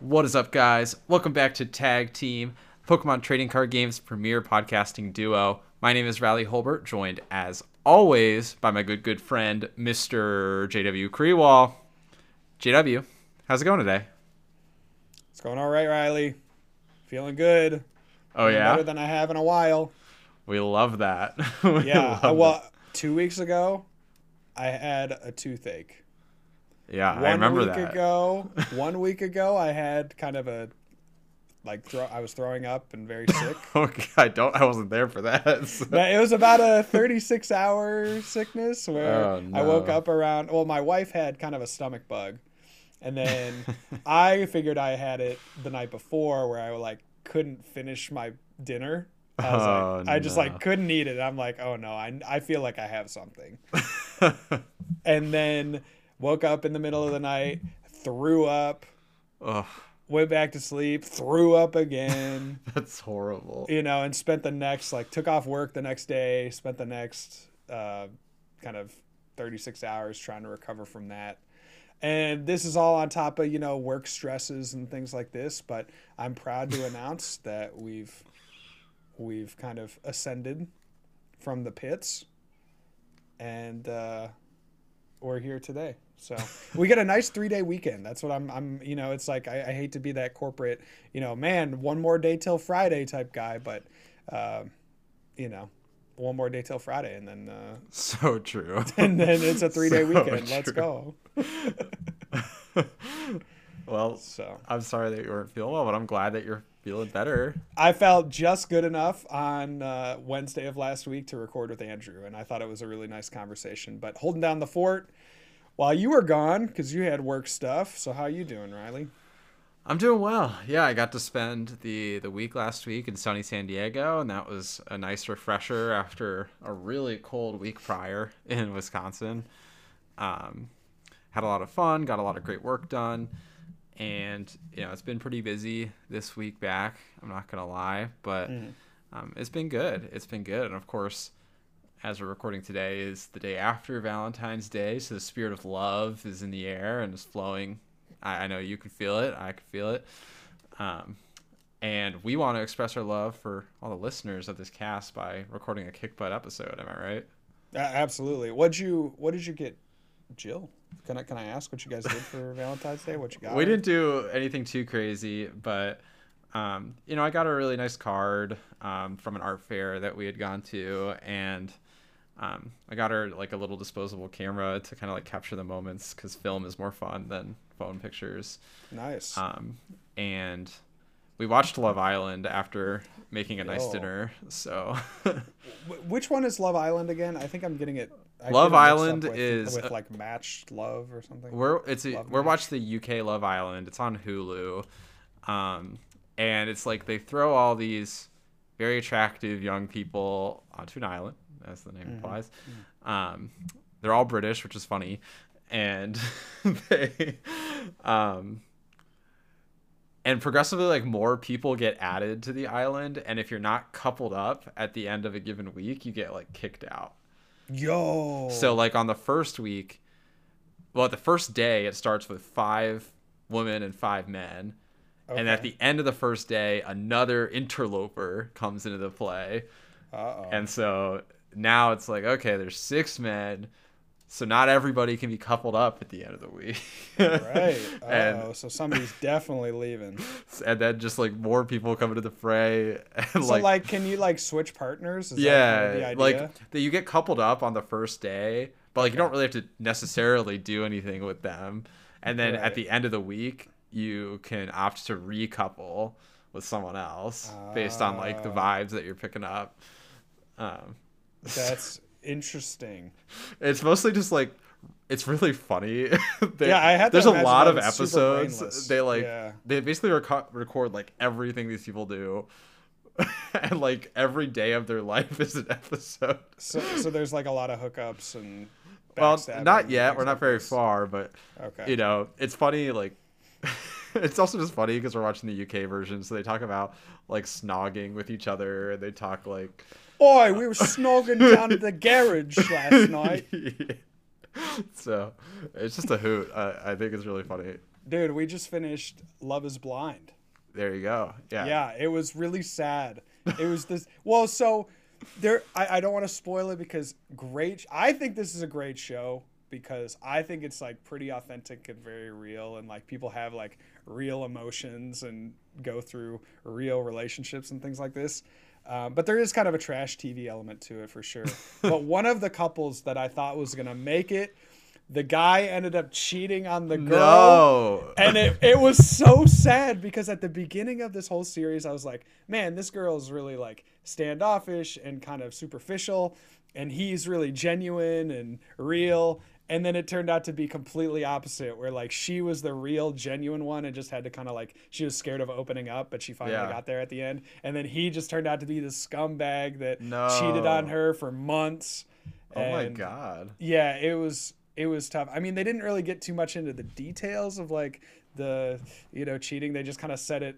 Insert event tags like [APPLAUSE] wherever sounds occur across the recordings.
What is up, guys? Welcome back to Tag Team, Pokemon Trading Card Games premier podcasting duo. My name is Riley Holbert, joined as always by my good, good friend, Mr. JW Kriewall. JW, how's it going today? It's going all right, Riley. Feeling good. Oh, yeah? Better than I have in a while. We love that. [LAUGHS] We Yeah. love well, two weeks ago, I had a toothache. Yeah, One I remember week that. ago, [LAUGHS] one week ago, I had kind of a like throw, I was throwing up and very [LAUGHS] sick. Okay, I don't. I wasn't there for that. [LAUGHS] so- it was about a 36 hour sickness where Oh, I woke up around. Well, my wife had kind of a stomach bug, and then I figured I had it the night before where I like couldn't finish my dinner. I was Oh, like, I just no. like couldn't eat it. I'm like, oh no, I I feel like I have something. and then woke up in the middle of the night, threw up, Ugh, went back to sleep, threw up again [LAUGHS] that's horrible. you know, and spent the next like took off work the next day, spent the next uh, kind of 36 hours trying to recover from that. And this is all on top of, you know, work stresses and things like this, but I'm proud to [LAUGHS] announce that we've we've kind of ascended from the pits and uh we're here today. So we get a nice three day weekend. That's what I'm. I'm. You know, it's like I, I hate to be that corporate. You know, man, one more day till Friday type guy, but, uh, you know, one more day till Friday, and then uh, [LAUGHS] So true. [LAUGHS] and then it's a three day So weekend. Let's go. [LAUGHS] well, So I'm sorry that you weren't feeling well, but I'm glad that you're feeling better. I felt just good enough on uh, Wednesday of last week to record with Andrew, and I thought it was a really nice conversation. But holding down the fort while you were gone because you had work stuff. So how you doing, Riley? I'm doing well. Yeah, I got to spend the the week last week in sunny San Diego, and that was a nice refresher after a really cold week prior in Wisconsin. Um, had a lot of fun, got a lot of great work done, and you know it's been pretty busy this week back. I'm not gonna lie, but um, it's been good. It's been good, and of course, as we're recording today, is the day after Valentine's Day, so the spirit of love is in the air and is flowing. I, I know you can feel it. I can feel it. Um, and we want to express our love for all the listeners of this cast by recording a kick butt episode. Am I right? Uh, absolutely. What'd you What did you get, Jill? Can I Can I ask what you guys did for [LAUGHS] Valentine's Day? What you got? we didn't do anything too crazy, but um, you know, I got a really nice card um, from an art fair that we had gone to, and um, I got her like a little disposable camera to kind of like capture the moments because film is more fun than phone pictures. Nice. Um, and we watched Love Island after making a nice Oh. dinner. So Which one is Love Island again? I think I'm getting it. I Love get it mixed up Island with, is, with like matched love or something. we're it's a, we're watching the UK Love Island. It's on Hulu, um, and it's like they throw all these very attractive young people onto an island, as the name implies. Um, they're all British, which is funny, and [LAUGHS] they, um, and progressively like more people get added to the island, and if you're not coupled up at the end of a given week, you get like kicked out. Yo. So like on the first week, well, the first day it starts with five women and five men, and at the end of the first day, another interloper comes into the play, Uh-oh. and so now it's like okay, there's six men, so not everybody can be coupled up at the end of the week, right. [LAUGHS] Oh, so somebody's definitely leaving. [LAUGHS] and then just like more people come into the fray, [LAUGHS] and So like, like, can you like switch partners? Is that yeah, kind of the idea? like that you get coupled up on the first day, but like you don't really have to necessarily do anything with them. And then Right. at the end of the week, you can opt to recouple with someone else based on like the Ah. vibes that you're picking up. Um, that's [LAUGHS] interesting. it's mostly just like it's really funny. [LAUGHS] They- Yeah, I had There's a lot of episodes. They like Yeah. they basically reco- record like everything these people do, [LAUGHS] and like every day of their life is an episode. So so there's like a lot of hookups and. Well, not yet. We're not very far, but Okay. you know, it's funny. Like, [LAUGHS] it's also just funny because we're watching the UK version, so they talk about like snogging with each other, and they talk like, Oi, we were [LAUGHS] snogging down at the garage last [LAUGHS] night. so it's just a hoot. I, I think it's really funny. Dude, we just finished Love is Blind. There you go. Yeah. Yeah, it was really sad. It was this. Well, so there. I, I don't want to spoil it because great. I think this is a great show because I think it's like pretty authentic and very real, and like people have like real emotions and go through real relationships and things like this. Um, but there is kind of a trash TV element to it for sure. [LAUGHS] but one of the couples that I thought was gonna make it, the guy ended up cheating on the girl. No. And it, it was so sad because at the beginning of this whole series, I was like, man, this girl is really like standoffish and kind of superficial. And he's really genuine and real. And then it turned out to be completely opposite, where like she was the real, genuine one and just had to kind of like, she was scared of opening up, but she finally Yeah. got there at the end. And then he just turned out to be the scumbag that No. cheated on her for months. oh my god. yeah it was it was tough i mean they didn't really get too much into the details of like the you know cheating they just kind of said it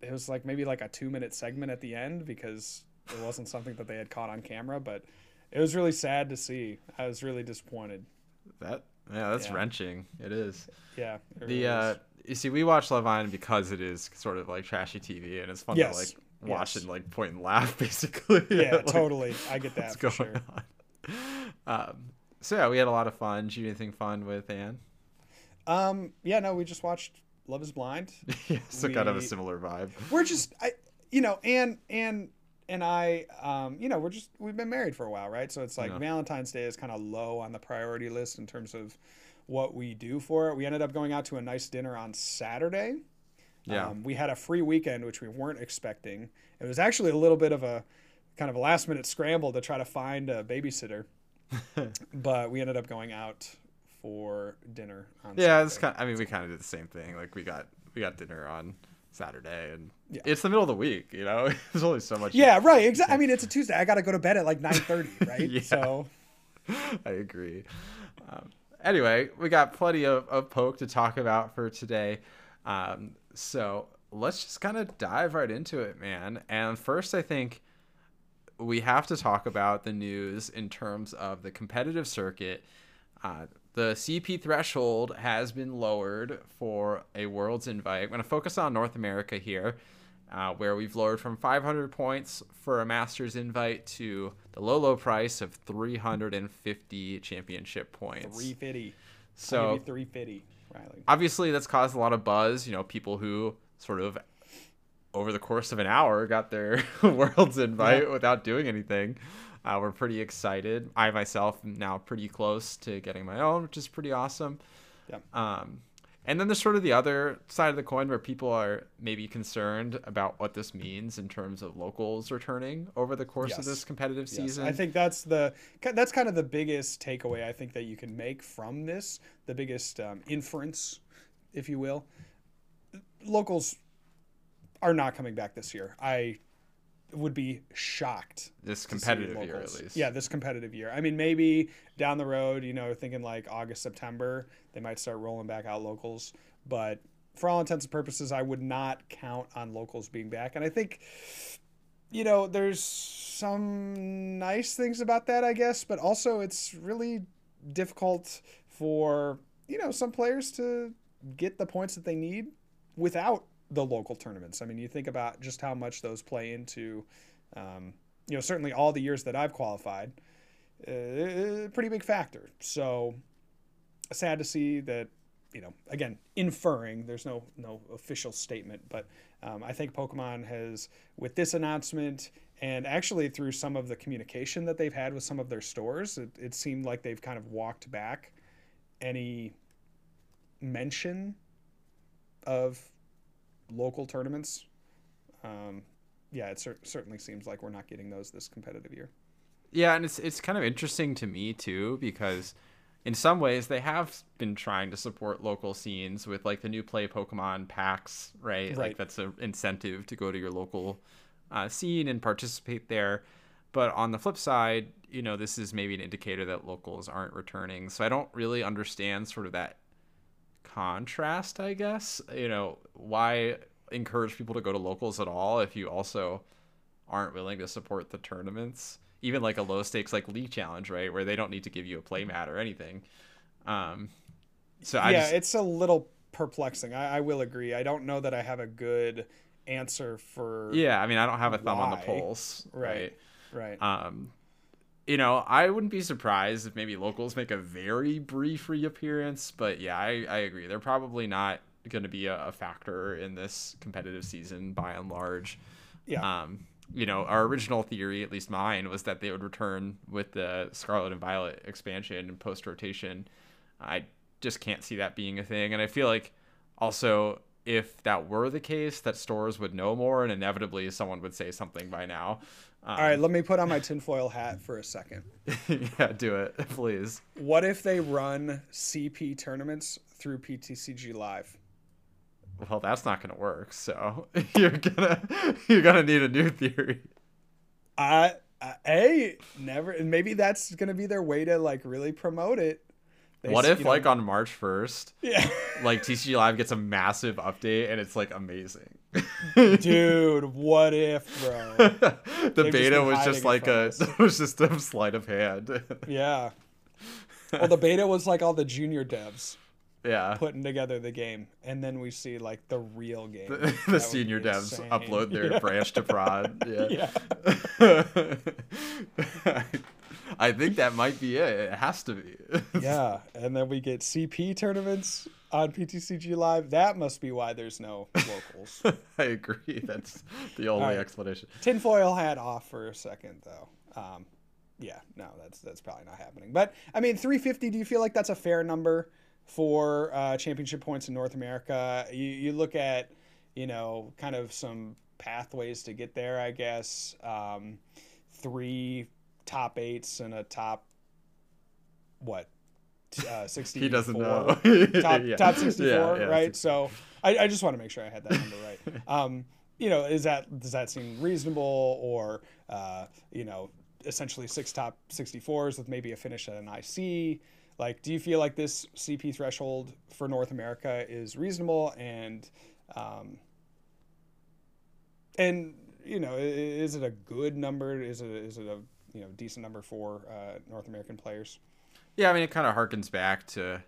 it was like maybe like a two minute segment at the end because it wasn't something that they had caught on camera but it was really sad to see i was really disappointed That yeah, that's Yeah. wrenching. It is. yeah it The really uh you see we watch Love Island because it is sort of like trashy TV and it's fun Yes. to like watch Yes. and like point and laugh [LAUGHS] basically. yeah [LAUGHS] Like, totally i get that What's going sure on? [LAUGHS] Um so yeah, we had a lot of fun. Did you do anything fun with Anne? um yeah no we just watched love is blind yeah, so kind of a similar vibe. we're just I you know Anne, and and I um you know we're just we've been married for a while right so it's like Yeah. Valentine's Day is kind of low on the priority list in terms of what we do for it we ended up going out to a nice dinner on Saturday Yeah. um, we had a free weekend which we weren't expecting it was actually a little bit of a kind of a last minute scramble to try to find a babysitter [LAUGHS] but we ended up going out for dinner on Yeah, it's Saturday. kind. I mean, we kind of did the same thing. Like we got we got dinner on Saturday, and Yeah. it's the middle of the week. You know, [LAUGHS] there's only so much. yeah right exactly I mean it's a Tuesday I got to go to bed at like 9:30 [LAUGHS] right Yeah. so [LAUGHS] I agree. Um, anyway, we got plenty of, of poke to talk about for today. Um, so let's just kind of dive right into it, man. And first, I think we have to talk about the news in terms of the competitive circuit. Uh, the CP threshold has been lowered for a Worlds invite. I'm going to focus on North America here, uh, where we've lowered from 500 points for a Masters invite to the low, low price of 350 championship points. 350 So 350 Riley obviously that's caused a lot of buzz you know people who sort of over the course of an hour got their [LAUGHS] world's invite without doing anything uh, we're pretty excited i myself am now pretty close to getting my own which is pretty awesome Yep. um, and then there's sort of the other side of the coin where people are maybe concerned about what this means in terms of locals returning over the course of this competitive Yes, season I think that's the that's kind of the biggest takeaway I think that you can make from this, the biggest um, inference, if you will. Locals are not coming back this year. I would be shocked. this competitive year at least Yeah, this competitive year. I mean, maybe down the road, you know, thinking like August, September, they might start rolling back out locals. But for all intents and purposes, I would not count on locals being back. And I think, you know, there's some nice things about that, I guess, but also it's really difficult for, you know, some players to get the points that they need without the local tournaments. I mean, you think about just how much those play into, um, you know, certainly all the years that I've qualified, uh, pretty big factor. So sad to see that, you know, again, inferring. There's no no official statement, but um, I think Pokemon has, with this announcement, and actually through some of the communication that they've had with some of their stores, it, it seemed like they've kind of walked back any mention of local tournaments. Um, yeah, it cer- certainly seems like we're not getting those this competitive year. Yeah, and it's it's kind of interesting to me too because in some ways they have been trying to support local scenes with like the new play Pokemon packs, right? Like that's an incentive to go to your local uh, scene and participate there. But on the flip side, you know, this is maybe an indicator that locals aren't returning. So I don't really understand sort of that contrast, I guess. You know, why encourage people to go to locals at all if you also aren't willing to support the tournaments? Even like a low stakes like league challenge, right, where they don't need to give you a play mat or anything. Um, so I yeah, just, it's a little perplexing. I, I will agree. I don't know that I have a good answer for. Yeah, I mean, I don't have a thumb on the Why? pulse. Right. Right. Um, you know, I wouldn't be surprised if maybe locals make a very brief reappearance, but yeah, I, I agree. They're probably not going to be a, a factor in this competitive season by and large. yeah. Um, you know, our original theory, at least mine, was that they would return with the Scarlet and Violet expansion and post rotation. I just can't see that being a thing. And I feel like also, if that were the case, that stores would know more and inevitably someone would say something by now. Um, All right. Let me put on my tinfoil hat for a second. [LAUGHS] yeah, do it, [LAUGHS] please. What if they run CP tournaments through PTCG Live? Well, that's not going to work. So [LAUGHS] you're gonna you're gonna need a new theory. I, a never, and maybe that's gonna be their way to like really promote it. They What if you know- like on March first, yeah, [LAUGHS] like TCG Live gets a massive update and it's like amazing. [LAUGHS] dude, what if, bro? the They've beta been was just like a us. it was just a sleight of hand. Yeah. Well, the beta was like all the junior devs yeah. putting together the game, and then we see like the real game. The, [LAUGHS] the senior devs insane. upload their [LAUGHS] Yeah. branch to prod. Yeah. [LAUGHS] Yeah. I think that might be it. It has to be. yeah, and then we get CP tournaments on PTCG Live. That must be why there's no locals. I agree. That's the only right. explanation. Tinfoil hat off for a second, though. Um, yeah, no, that's that's probably not happening. But I mean, 350. Do you feel like that's a fair number for uh, championship points in North America? You you look at, you know, kind of some pathways to get there. I guess um, three top eights and a top what. Uh, [LAUGHS] 64 He doesn't know. [LAUGHS] top [LAUGHS] Yeah. top 64 Yeah, yeah, right so I, I just want to make sure i had that number right um you know is that does that seem reasonable or uh you know essentially six top 64s with maybe a finish at an ic like do you feel like this cp threshold for north america is reasonable and um and you know is it a good number is it is it a you know decent number for uh, north american players Yeah, I mean, it kind of harkens back to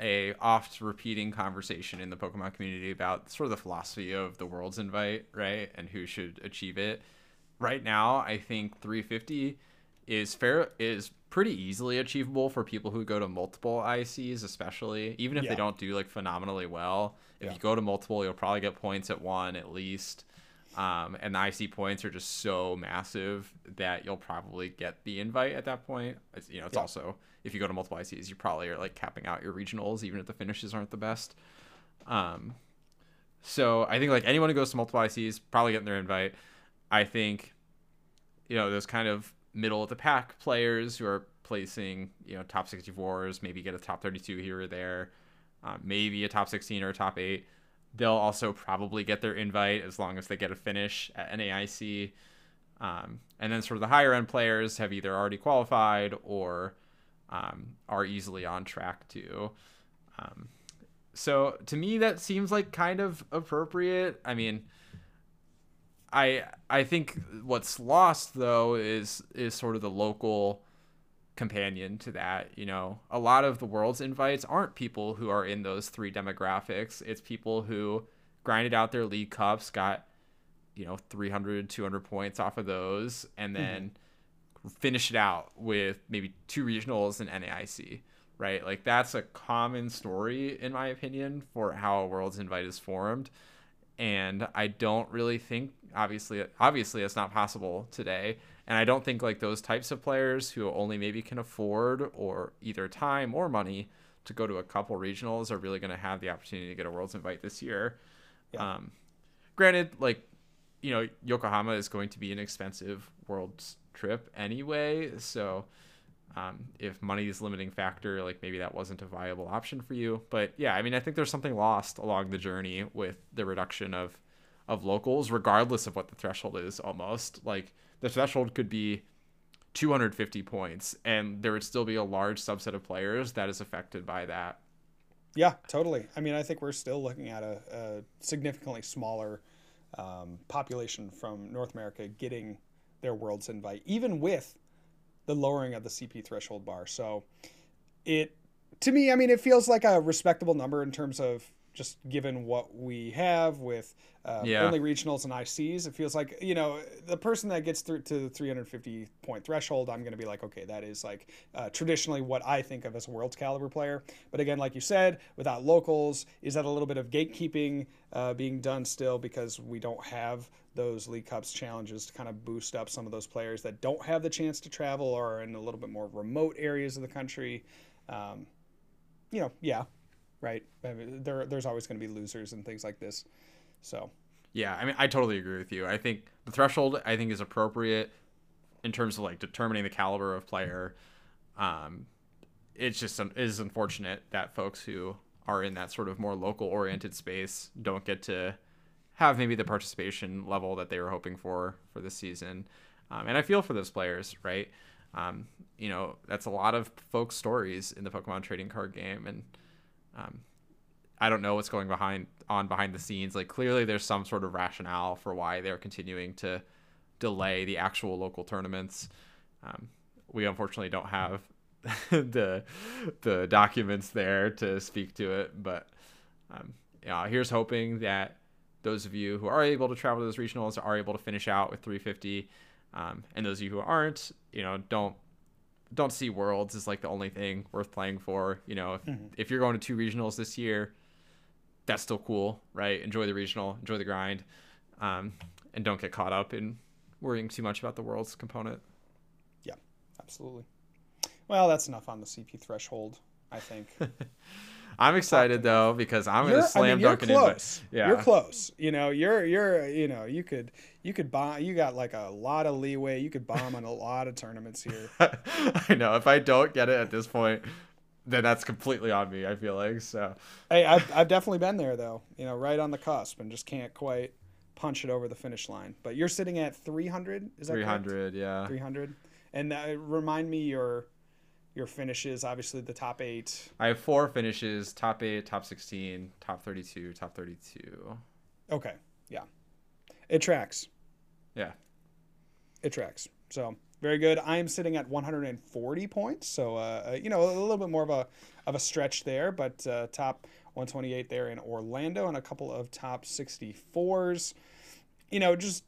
a oft repeating conversation in the Pokemon community about sort of the philosophy of the world's invite, right? And who should achieve it. Right now, I think 350 is fair is pretty easily achievable for people who go to multiple ICs, especially even if Yeah. they don't do like phenomenally well. If Yeah. you go to multiple, you'll probably get points at one at least. Um, and the IC points are just so massive that you'll probably get the invite at that point. It's, you know, it's Yeah. also if you go to multiple ICs, you probably are like capping out your regionals, even if the finishes aren't the best. Um, so I think like anyone who goes to multiple ICs probably getting their invite. I think, you know, those kind of middle of the pack players who are placing, you know, top 64s, maybe get a top 32 here or there, uh, maybe a top 16 or a top eight. They'll also probably get their invite as long as they get a finish at NAIC. Um, and then sort of the higher end players have either already qualified or um, are easily on track to. Um, so to me, that seems like kind of appropriate. I mean, I I think what's lost though is is sort of the local companion to that. You know, a lot of the world's invites aren't people who are in those three demographics. It's people who grinded out their league cups, got you know 300 200 points off of those and mm-hmm. then finish it out with maybe two regionals and NAIC, right? Like that's a common story in my opinion for how a world's invite is formed. And I don't really think obviously obviously it's not possible today. And I don't think like those types of players who only maybe can afford or either time or money to go to a couple regionals are really going to have the opportunity to get a world's invite this year. Yeah. Um, granted, like you know, Yokohama is going to be an expensive world's trip anyway. So um, if money is limiting factor, like maybe that wasn't a viable option for you. But yeah, I mean, I think there's something lost along the journey with the reduction of of locals, regardless of what the threshold is. Almost like the threshold could be 250 points, and there would still be a large subset of players that is affected by that. Yeah, totally. I mean, I think we're still looking at a, a significantly smaller um, population from North America getting their world's invite, even with the lowering of the CP threshold bar. So it to me, I mean, it feels like a respectable number in terms of just given what we have with uh, Yeah. only regionals and ICs. It feels like you know the person that gets through to the 350 point threshold. I'm going to be like, okay, that is like uh, traditionally what I think of as a world caliber player. But again, like you said, without locals, is that a little bit of gatekeeping uh, being done still because we don't have those League Cups challenges to kind of boost up some of those players that don't have the chance to travel or are in a little bit more remote areas of the country. Um, you know, yeah, right. I mean, there, there's always going to be losers and things like this. So, Yeah, I mean, I totally agree with you. I think the threshold I think is appropriate in terms of like determining the caliber of player. Um, it's just it is unfortunate that folks who are in that sort of more local oriented space don't get to have maybe the participation level that they were hoping for for this season. Um, and I feel for those players, right? Um, you know, that's a lot of folks' stories in the Pokemon trading card game, and um, I don't know what's going behind on behind the scenes. Like clearly there's some sort of rationale for why they're continuing to delay the actual local tournaments. Um, we unfortunately don't have [LAUGHS] the the documents there to speak to it, but um, yeah, here's hoping that those of you who are able to travel to those regionals are able to finish out with 350, um, and those of you who aren't, you know, don't don't see worlds as like the only thing worth playing for. You know, if, if you're going to two regionals this year, that's still cool, right? Enjoy the regional, enjoy the grind, um, and don't get caught up in worrying too much about the world's component. yeah, absolutely. Well, that's enough on the CP threshold, I think. [LAUGHS] I'm excited though because I'm You're- gonna slam I mean, you're dunk it close. Yeah. You're close. You know, you're you're you know, you could you could bomb you got like a lot of leeway. You could bomb on a lot of tournaments here. [LAUGHS] I know if I don't get it at this point, then that's completely on me. I feel like so. Hey, I've, I've definitely been there though. You know, right on the cusp, and just can't quite punch it over the finish line. But you're sitting at 300. Is that Three hundred, yeah. 300. And uh, remind me your your finishes. Obviously, the top eight. I have four finishes: top eight, top sixteen, top thirty-two, top thirty-two. Okay, yeah, it tracks. Yeah, It tracks. So very good. I am sitting at 140 points. So uh, you know a little bit more of a of a stretch there, but uh, top 128 there in Orlando and a couple of top 64s. You know, just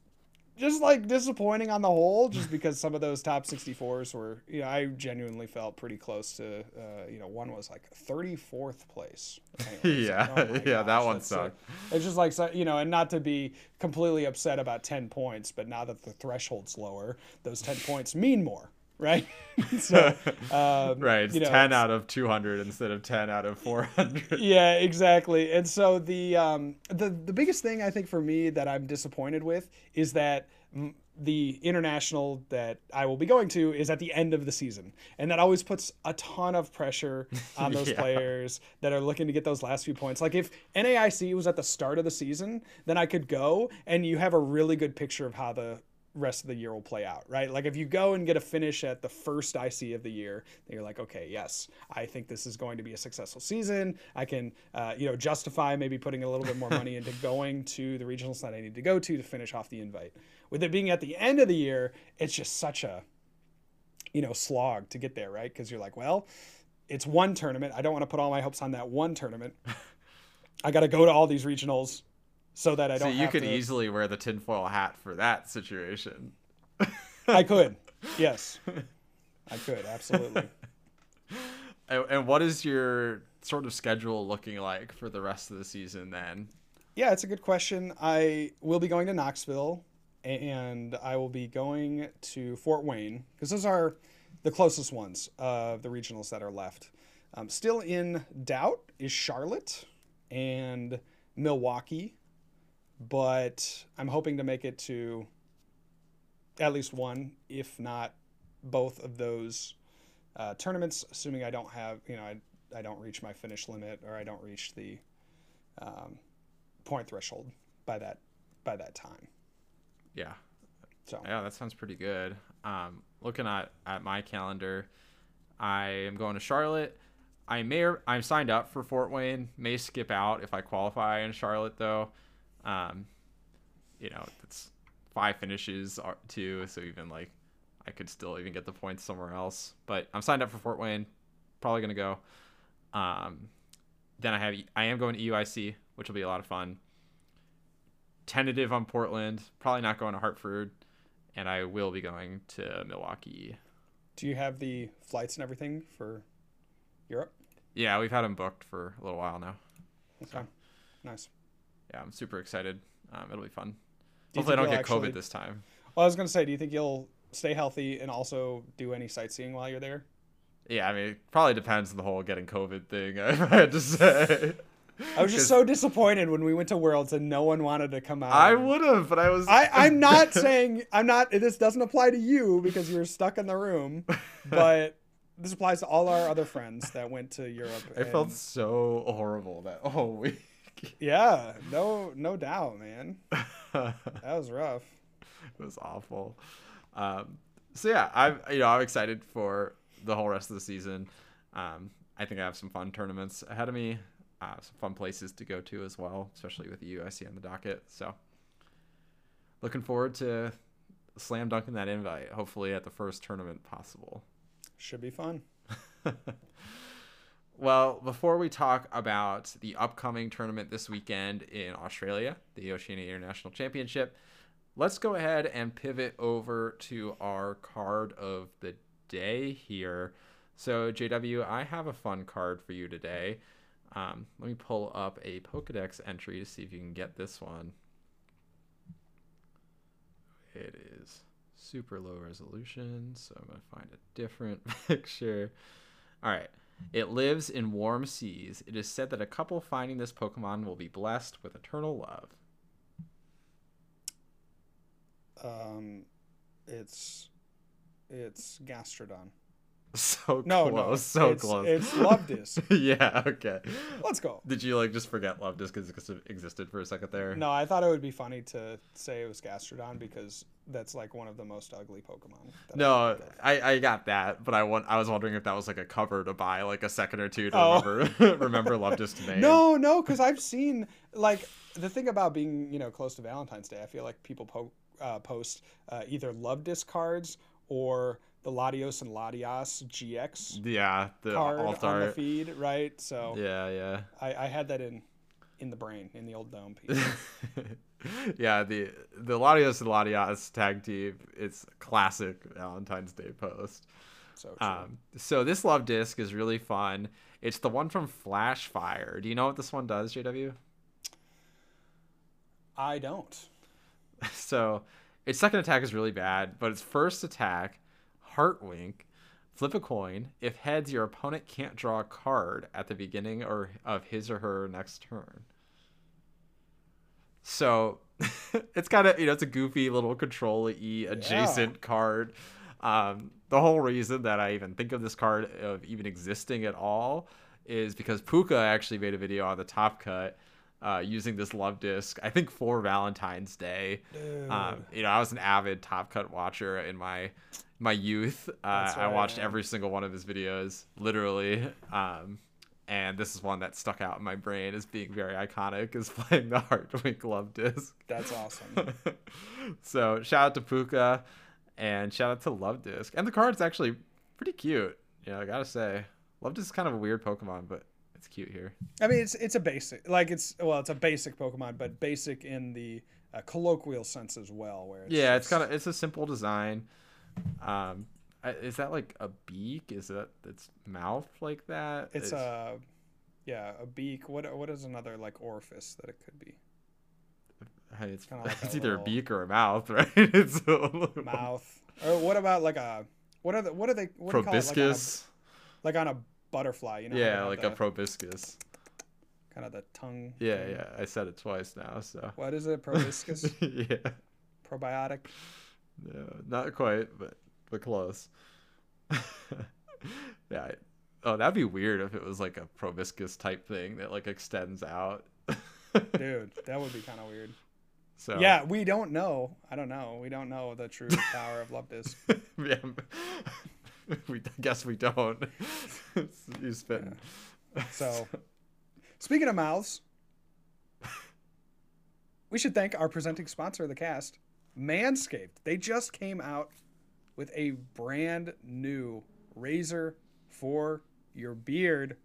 just like disappointing on the whole, just because some of those top 64s were, you know, I genuinely felt pretty close to, uh, you know, one was like 34th place. Anyways, [LAUGHS] Yeah, oh yeah, that one so- sucked. it's just like so- you know, and not to be completely upset about ten points, but now that the threshold's lower, those ten points mean more, right? [LAUGHS] so, [LAUGHS] um, right. It's you know, ten it's- out of two hundred instead of ten out of four hundred. [LAUGHS] Yeah, exactly. And so the um, the the biggest thing I think for me that I'm disappointed with is that mm, the international that I will be going to is at the end of the season, and that always puts a ton of pressure on those Yeah. players that are looking to get those last few points. Like if NAIC was at the start of the season, then I could go, and you have a really good picture of how the rest of the year will play out, right? Like if you go and get a finish at the first IC of the year, then you're like, okay, yes, I think this is going to be a successful season. I can, uh, you know, justify maybe putting a little bit more money into [LAUGHS] going to the regionals that I need to go to to finish off the invite. With it being at the end of the year, it's just such a, you know, slog to get there, right? Because you're like, well, it's one tournament. I don't want to put all my hopes on that one tournament. [LAUGHS] I got to go to all these regionals so that I don't. So you could to- easily wear the tinfoil hat for that situation. I could. [LAUGHS] Yes. I could, absolutely. [LAUGHS] And, and what is your sort of schedule looking like for the rest of the season then? Yeah, it's a good question. I will be going to Knoxville and I will be going to Fort Wayne because those are the closest ones of the regionals that are left. Um, still in doubt is Charlotte and Milwaukee, but I'm hoping to make it to at least one, if not both of those uh, tournaments, assuming I don't have, you know, I, I don't reach my finish limit or I don't reach the um, point threshold by that by that time. Yeah. So Yeah, that sounds pretty good. Um, looking at, at my calendar, I am going to Charlotte. I may or, I'm signed up for Fort Wayne. May skip out if I qualify in Charlotte though. Um, you know, it's five finishes are too, so even like I could still even get the points somewhere else. But I'm signed up for Fort Wayne. Probably gonna go. Um, then I have I am going to UIC, which will be a lot of fun. Tentative on Portland, probably not going to Hartford, and I will be going to Milwaukee. Do you have the flights and everything for Europe? Yeah, we've had them booked for a little while now. Okay, nice. Yeah, I'm super excited. Um, it'll be fun. Do Hopefully, I don't get actually- COVID this time. Well, I was gonna say, do you think you'll stay healthy and also do any sightseeing while you're there? Yeah, I mean, it probably depends on the whole getting COVID thing. [LAUGHS] I had to say, I was just so disappointed when we went to Worlds and no one wanted to come out. I would have, but I was. I, I'm [LAUGHS] not saying I'm not. This doesn't apply to you because you were stuck in the room, [LAUGHS] but this applies to all our other friends that went to Europe. I felt so horrible that whole week. [LAUGHS] yeah, no, no doubt, man. [LAUGHS] That was rough. It was awful. Um, so yeah, I'm you know I'm excited for the whole rest of the season. Um, I think I have some fun tournaments ahead of me. Uh, some fun places to go to as well, especially with the UIC on the docket. So looking forward to slam dunking that invite. Hopefully at the first tournament possible. Should be fun. [LAUGHS] Well, before we talk about the upcoming tournament this weekend in Australia, the Oceania International Championship, let's go ahead and pivot over to our card of the day here. So, JW, I have a fun card for you today. Um, let me pull up a Pokedex entry to see if you can get this one. It is super low resolution, so I'm going to find a different [LAUGHS] picture. All right. It lives in warm seas. It is said that a couple finding this Pokemon will be blessed with eternal love. Um, it's it's Gastrodon. So No, close, no, so it's, close. It's Luvdisc. [LAUGHS] yeah, okay. Let's go. Did you like just forget Luvdisc because it existed for a second there? No, I thought it would be funny to say it was Gastrodon because that's like one of the most ugly Pokemon. I No, of. I, I got that, but I want I was wondering if that was like a cover to buy like a second or two to Oh. remember [LAUGHS] remember love [LAUGHS] to name. No, no, because I've seen like the thing about being you know close to Valentine's Day. I feel like people po- uh, post uh, either Luvdisc cards or the Latios and Latias GX Yeah, the card alt on the feed, right? So Yeah, yeah. I, I had that in in the brain in the old dome piece. [LAUGHS] yeah, the the Latios and Latias tag team. It's classic Valentine's Day post. So true. Um, so this Luvdisc is really fun. It's the one from Flashfire. Do you know what this one does, JW? I don't. [LAUGHS] So its second attack is really bad, but its first attack, Heart Wink, flip a coin. If heads, your opponent can't draw a card at the beginning or of his or her next turn. So [LAUGHS] it's kind of you know it's a goofy little control e adjacent card. Um, the whole reason that I even think of this card of even existing at all is because Pooka actually made a video on the top cut uh, using this Luvdisc. I think for Valentine's Day. Um, you know, I was an avid Top Cut watcher in my my youth. Uh, That's I watched every single one of his videos, literally. Um, and this is one that stuck out in my brain as being very iconic, is [LAUGHS] playing the Heartwink Luvdisc. That's awesome. [LAUGHS] so shout out to Pooka, and shout out to Luvdisc. And the card's actually pretty cute. You know, I gotta say, Luvdisc is kind of a weird Pokemon, but it's cute here. I mean, it's it's a basic, like it's well, it's a basic Pokemon, but basic in the uh, colloquial sense as well. Where it's yeah, it's kind of it's a simple design. Um, is that like a beak? Is that its mouth like that? it's a yeah a beak. What what is another like orifice that it could be? It's, like it's either a beak or a mouth, [LAUGHS] right? it's a [LAUGHS] Mouth. or what about like a what are the what are they what do you call it? proboscis. Like on a, like on a butterfly, you know? yeah, like the, a proboscis. kind of the tongue. Yeah, thing? yeah. I said it twice now, so. What is it? [LAUGHS] Proboscis, yeah, probiotic. No, not quite, but but close. [LAUGHS] yeah. I- Oh, that'd be weird if it was like a proboscis type thing that like extends out. [LAUGHS] Dude, that would be kind of weird. so Yeah, we don't know. I don't know. We don't know the true [LAUGHS] power of Luvdisc. yeah. we guess we don't. you spitting. So, speaking of mouths, we should thank our presenting sponsor of the cast, Manscaped. They just came out with a brand new razor for your beard.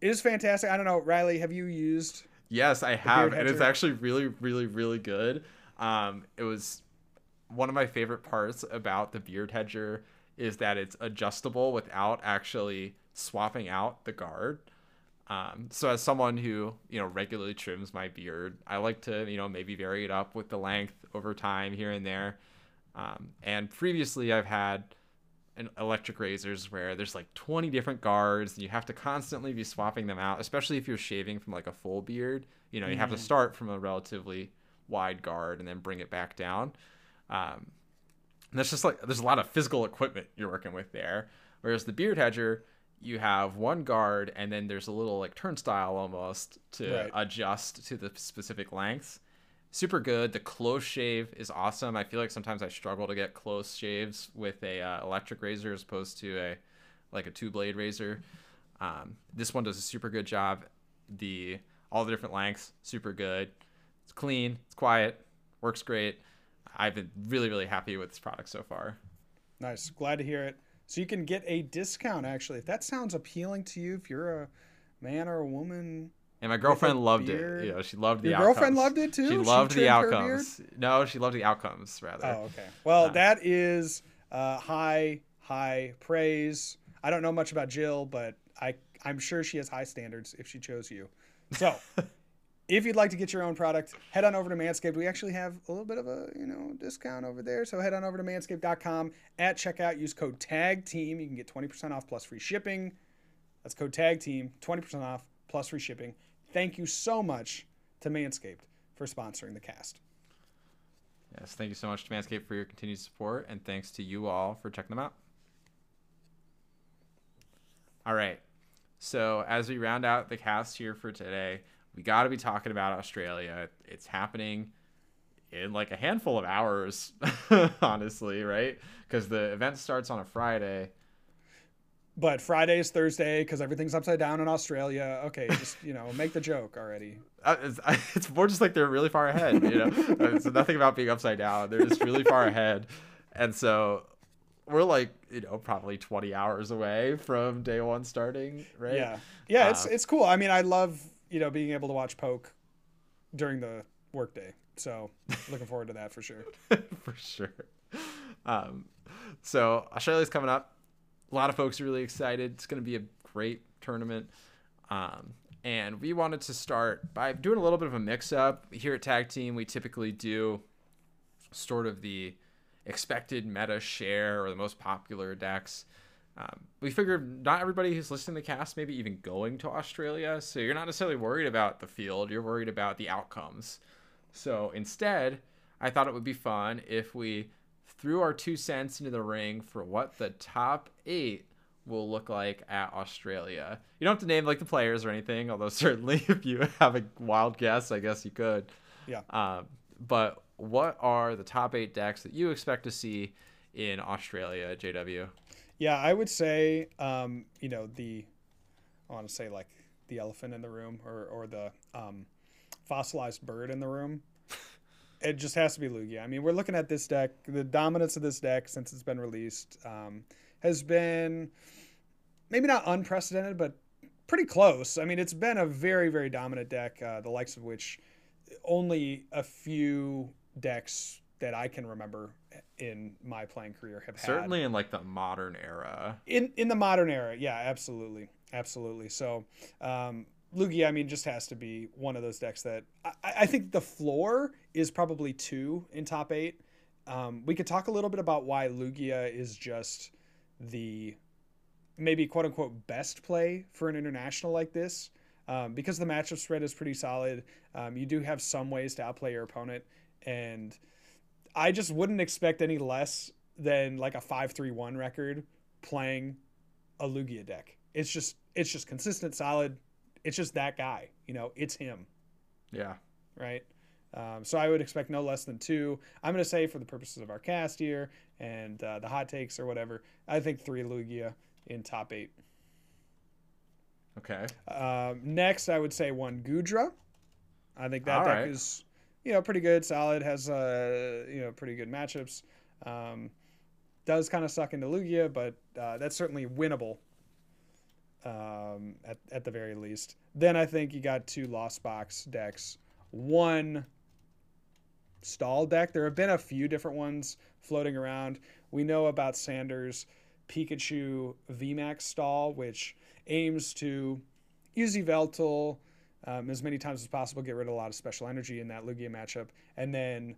It is fantastic. I don't know, Riley, have you used? Yes, I have, and it's actually really, really, really good. Um, it was one of my favorite parts about the beard hedger is that it's adjustable without actually swapping out the guard. Um, so as someone who you know regularly trims my beard, I like to you know maybe vary it up with the length over time here and there. Um, and previously, I've had an electric razors where there's like 20 different guards and you have to constantly be swapping them out, especially if you're shaving from like a full beard. You know, you have to start from a relatively wide guard and then bring it back down. Um, and that's just like there's a lot of physical equipment you're working with there. Whereas the beard hedger, you have one guard and then there's a little like turnstile almost to Right. adjust to the specific lengths. Super good. The close shave is awesome. I feel like sometimes I struggle to get close shaves with a uh, electric razor as opposed to a like a two blade razor. Um, this one does a super good job. The all the different lengths, super good. It's clean. It's quiet. Works great. I've been really really happy with this product so far. Nice. Glad to hear it. So you can get a discount actually. If that sounds appealing to you, if you're a man or a woman. And my girlfriend loved beard. it. You know, she loved the Your outcomes. girlfriend loved it too? She She loved the her beard? outcomes. No, she loved the outcomes rather. Oh, okay. Well, Uh, that is uh, high, high praise. I don't know much about Jill, but I, I'm sure she has high standards if she chose you. So, [LAUGHS] if you'd like to get your own product, head on over to Manscaped. We actually have a little bit of a you know discount over there. So head on over to manscaped.com at checkout. Use code TAG TEAM. You can get 20% off plus free shipping. That's code TAG TEAM, 20% off plus free shipping. Thank you so much to Manscaped for sponsoring the cast. Yes, thank you so much to Manscaped for your continued support, and thanks to you all for checking them out. All right, so as we round out the cast here for today, we got to be talking about Australia. It's happening in like a handful of hours, [LAUGHS] honestly, right? Because the event starts on a Friday. But Friday is Thursday because everything's upside down in Australia. Okay, just you know, make the joke already. Uh, it's, [LAUGHS] it's more just like they're really far ahead, you know. Uh, it's nothing about being upside down. They're just really far ahead, and so we're like you know probably 20 hours away from day one starting, right? Yeah, yeah, it's Uh, it's cool. I mean, I love you know being able to watch poke during the workday. So looking forward to that for sure. [LAUGHS] for sure. Um, so Australia's coming up. A lot of folks are really excited. It's going to be a great tournament. Um, and we wanted to start by doing a little bit of a mix up. Here at Tag Team, we typically do sort of the expected meta share or the most popular decks. Um, we figured not everybody who's listening to the cast maybe even going to Australia, so you're not necessarily worried about the field, you're worried about the outcomes. So instead, I thought it would be fun if we threw our two cents into the ring for what the top eight will look like at Australia. You don't have to name like the players or anything, although [LAUGHS] certainly if you have a wild guess, I guess you could. Yeah. Um, but what are the top eight decks that you expect to see in Australia, JW? Yeah, I would say, um, you know, the I want to say like the elephant in the room or or the um, fossilized bird in the room. [LAUGHS] It just has to be Lugia. I mean, we're looking at this deck. The dominance of this deck since it's been released um, has been maybe not unprecedented, but pretty close. I mean, it's been a very, very dominant deck, uh, the likes of which only a few decks that I can remember in my playing career have had. Certainly in like the modern era. in in the modern era yeah absolutely absolutely. So um lugia i mean just has to be one of those decks that i, I think the floor is probably two in top eight. Um, we could talk a little bit about why lugia is just the maybe quote unquote best play for an international like this. Um, because the matchup spread is pretty solid. Um, you do have some ways to outplay your opponent and i just wouldn't expect any less than like a 5-3-1 record playing a lugia deck it's just it's just consistent solid it's just that guy you know it's him Yeah. right um, so i would expect no less than two i'm going to say for the purposes of our cast here and uh, the hot takes or whatever i think three lugia in top eight Okay. um, next, I would say one Goodra. I think that All deck right. is, you know, pretty good, solid, has uh, you know, pretty good matchups. Um, does kind of suck into Lugia, but uh, that's certainly winnable. um, at at the very least. Then I think you got two lost box decks, one stall deck. There have been a few different ones floating around. We know about Sanders Pikachu VMAX stall, which aims to use Yveltal um, as many times as possible, get rid of a lot of special energy in that Lugia matchup, and then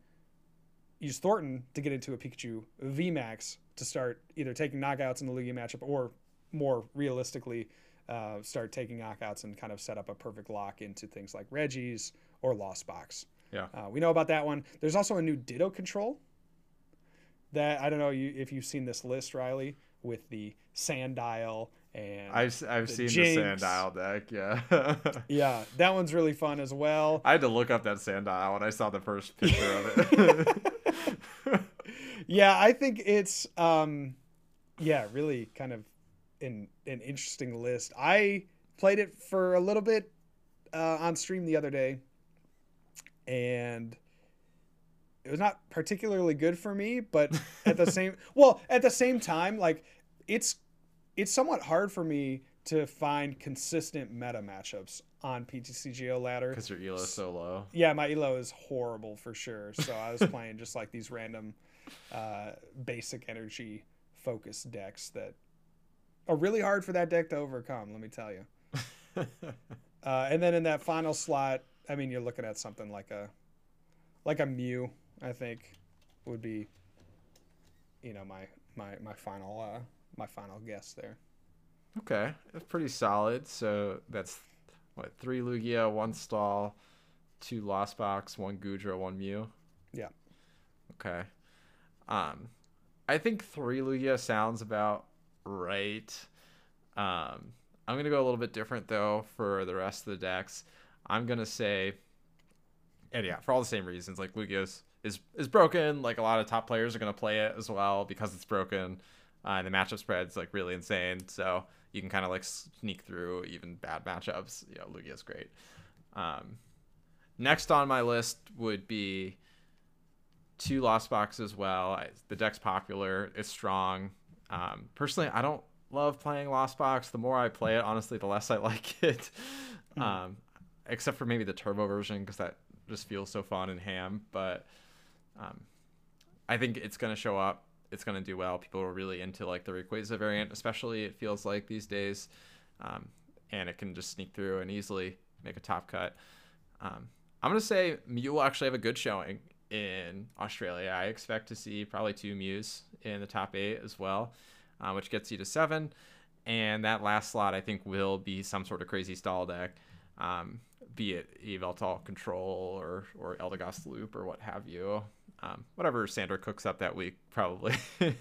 use Thorton to get into a Pikachu VMAX to start either taking knockouts in the Lugia matchup or more realistically uh, start taking knockouts and kind of set up a perfect lock into things like Regis or Lost Box. Yeah. Uh, we know about that one. There's also a new Ditto control that I don't know if you've seen this list, Riley, with the Sandile and I've I've the seen Jinx. the Sandile deck. Yeah. [LAUGHS] yeah, that one's really fun as well. I had to look up that Sandile when I saw the first [LAUGHS] picture of it. [LAUGHS] yeah, I think it's um yeah, really kind of an an interesting list. I played it for a little bit uh, on stream the other day and it was not particularly good for me, but at the same well, at the same time like it's it's somewhat hard for me to find consistent meta matchups on PTCGO ladder. Because your elo is so low. Yeah, my elo is horrible for sure. So I was [LAUGHS] playing just like these random uh, basic energy focused decks that are really hard for that deck to overcome. Let me tell you. [LAUGHS] Uh, and then in that final slot, I mean, you're looking at something like a like a Mew. I think would be, you know, my my my final uh, my final guess there. Okay, that's pretty solid. So that's what three Lugia, one Stall, two Lost Box, one Goodra, one Mew. Yeah. Okay. Um, I think three Lugia sounds about right. Um, I'm gonna go a little bit different though for the rest of the decks. I'm gonna say, and yeah, for all the same reasons, like Lugia's is is broken. Like a lot of top players are gonna play it as well because it's broken. Uh, and the matchup spread's like really insane, so you can kind of like sneak through even bad matchups. You know, Lugia's great. Um, next on my list would be two Lost Box as well. I, the deck's popular, it's strong. Um, personally, I don't love playing Lost Box. The more I play it, honestly, the less I [LAUGHS] like it. Um, except for maybe the turbo version because that just feels so fun and ham. But um, I think it's gonna show up. It's gonna do well. People are really into like the Rayquaza variant, especially it feels like these days, um, and it can just sneak through and easily make a top cut. Um, I'm gonna say Mew will actually have a good showing in Australia. I expect to see probably two Mews in the top eight as well, uh, which gets you to seven. And that last slot, I think, will be some sort of crazy stall deck, um, be it Yveltal Control or or Eldegoss Loop or what have you. Um, whatever Sandra cooks up that week, probably. [LAUGHS]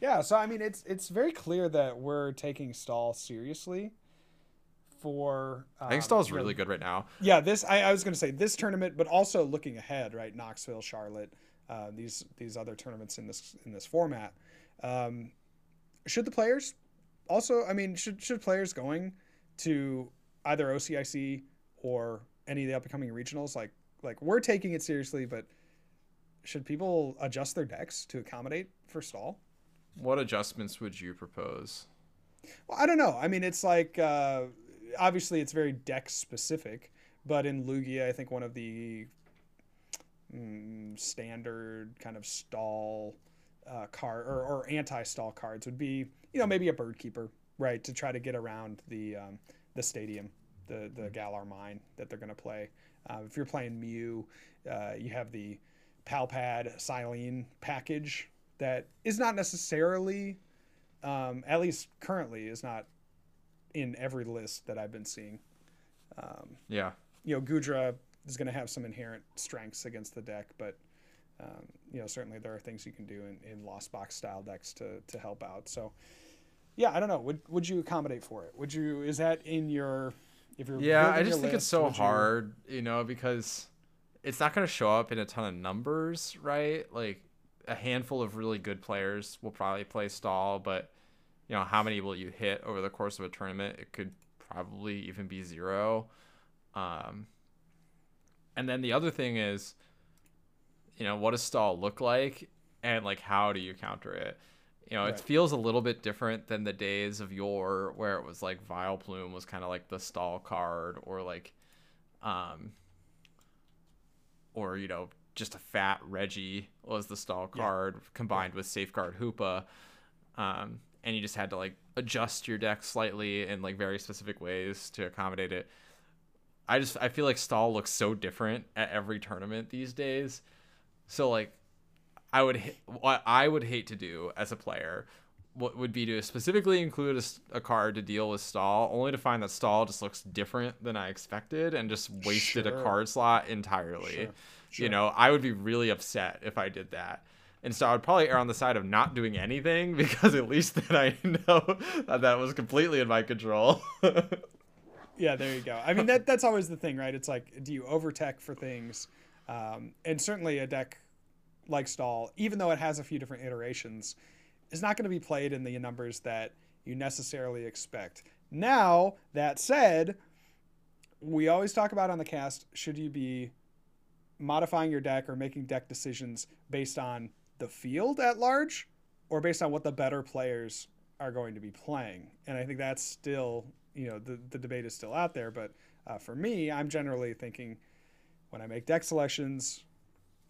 Yeah, so I mean, it's it's very clear that we're taking stall seriously. For um, I think Stall's you know, really good right now. Yeah, this I, I was going to say this tournament, but also looking ahead, right? Knoxville, Charlotte, uh, these these other tournaments in this in this format. Um, should the players also? I mean, should should players going to either OCIC or any of the upcoming regionals like like we're taking it seriously, but should people adjust their decks to accommodate for stall? What adjustments would you propose? Well, I don't know. I mean, it's like uh, obviously it's very deck specific, but in Lugia, I think one of the mm, standard kind of stall uh, card or, or anti-stall cards would be, you know, maybe a bird keeper, right, to try to get around the um, the stadium, the the Galar mine that they're going to play. Uh, if you're playing Mew, uh, you have the Palpad Cyllene package that is not necessarily um, at least currently is not in every list that I've been seeing. Um, Yeah. you know, Goodra is going to have some inherent strengths against the deck, but um, you know, certainly there are things you can do in, in lost box style decks to to help out. So, yeah, I don't know. Would would you accommodate for it? Would you? Is that in your? If you're Yeah, I just think it's so would you- hard, you know, because it's not going to show up in a ton of numbers, right? Like a handful of really good players will probably play stall, but you know, how many will you hit over the course of a tournament? It could probably even be zero. Um, and then the other thing is, you know, what does stall look like, and like how do you counter it? You know, Right. it feels a little bit different than the days of yore where it was like Vileplume was kind of like the stall card or like um or you know, just a fat Reggie was the stall Yeah. card combined with safeguard Hoopa. Um and you just had to like adjust your deck slightly in like very specific ways to accommodate it. I just I feel like stall looks so different at every tournament these days. So like I would what I would hate to do as a player what would be to specifically include a card to deal with stall only to find that stall just looks different than I expected and just wasted Sure. a card slot entirely. Sure, sure. You know, I would be really upset if I did that. And so I would probably err on the side of not doing anything [LAUGHS] because at least then I [LAUGHS] know that that was completely in my control. [LAUGHS] Yeah, there you go. I mean, that that's always the thing, right? It's like, do you overtech for things? Um, and certainly a deck like Stall, even though it has a few different iterations, is not going to be played in the numbers that you necessarily expect. Now, that said, we always talk about on the cast should you be modifying your deck or making deck decisions based on the field at large or based on what the better players are going to be playing. And I think that's still, you know, the, the debate is still out there. But uh, for me, I'm generally thinking when I make deck selections,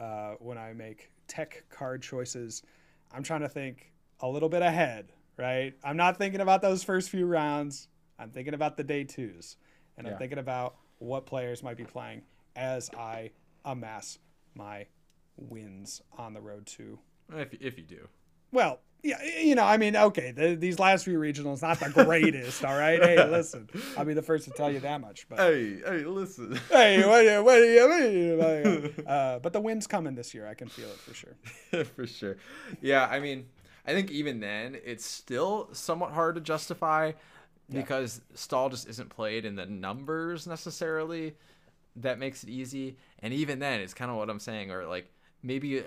uh, when I make tech card choices, I'm trying to think a little bit ahead, right? I'm not thinking about those first few rounds. I'm thinking about the day twos. And I'm thinking about what players might be playing as I amass my wins on the road to if if you do. well, yeah, you know, I mean, okay, the, these last few regionals not the greatest, all right. Hey, [LAUGHS] listen, I'll be the first to tell you that much. But Hey, hey, listen. hey, what, do you- what do you mean? [LAUGHS] Uh, but the wind's coming this year. I can feel it for sure. [LAUGHS] for sure. Yeah, I mean, I think even then it's still somewhat hard to justify because stall just isn't played in the numbers necessarily. That makes it easy, and even then, it's kind of what I'm saying, or like maybe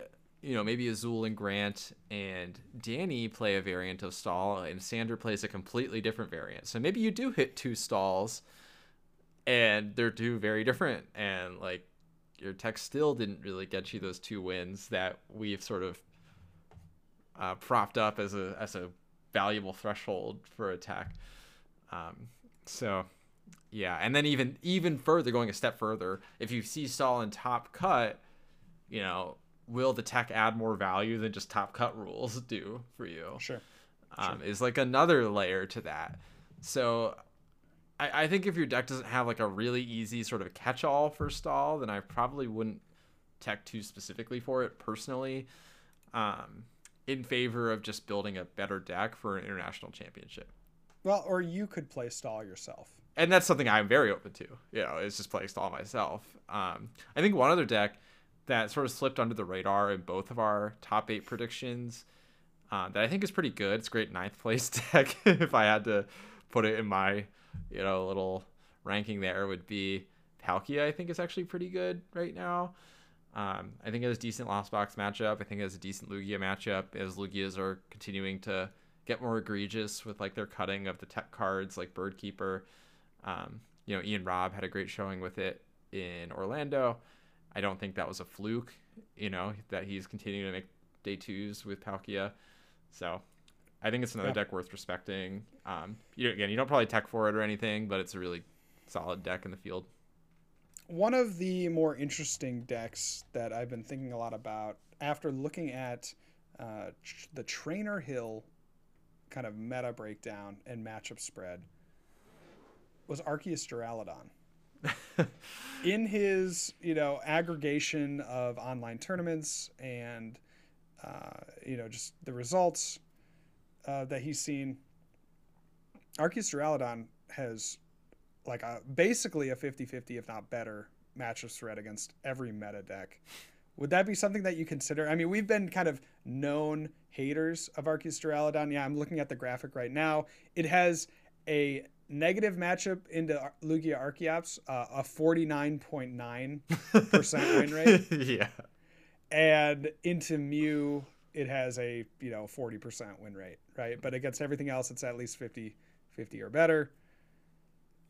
you know maybe Azul and Grant and Danny play a variant of stall, and Sander plays a completely different variant. So maybe you do hit two stalls, and they're two very different, and like your tech still didn't really get you those two wins that we've sort of uh, propped up as a as a valuable threshold for attack. Um, so yeah, and then even even further, going a step further, if you see stall and top cut, you know, will the tech add more value than just top cut rules [LAUGHS] do for you? Sure. um, is like another layer to that. So I, I think if your deck doesn't have like a really easy sort of catch all for stall, then I probably wouldn't tech too specifically for it personally. Um, in favor of just building a better deck for an international championship. Well, or you could play stall yourself. And that's something I'm very open to. You know, is just play stall myself. Um, I think one other deck that sort of slipped under the radar in both of our top eight predictions uh, that I think is pretty good. It's great ninth place [LAUGHS] deck. if I had to put it in my, you know, little ranking there, would be Palkia. I think is actually pretty good right now. Um, I think it has a decent Lost Box matchup. I think it has a decent Lugia matchup as Lugias are continuing to get more egregious with like their cutting of the tech cards like Bird Keeper. Um, you know, Ian Robb had a great showing with it in Orlando. I don't think that was a fluke, you know, that he's continuing to make day twos with Palkia. So I think it's another Yeah. deck worth respecting. Um, you, again, you don't probably tech for it or anything, but it's a really solid deck in the field. One of the more interesting decks that I've been thinking a lot about after looking at uh, tr- the Trainer Hill kind of meta breakdown and matchup spread was Arceus Duraludon. [LAUGHS] In his, you know, aggregation of online tournaments and, uh, you know, just the results uh, that he's seen, Arceus Duraludon has like a basically a 50-50 if not better matchup threat against every meta deck. Would that be something that you consider? I mean we've been kind of known haters of arceus duraludon. Yeah i'm looking at the graphic right now. It has a negative matchup into Ar- lugia archeops uh, a 49.9% win rate [LAUGHS] yeah. and into mew it has a you know 40% win rate right but against everything else it's at least 50 50 or better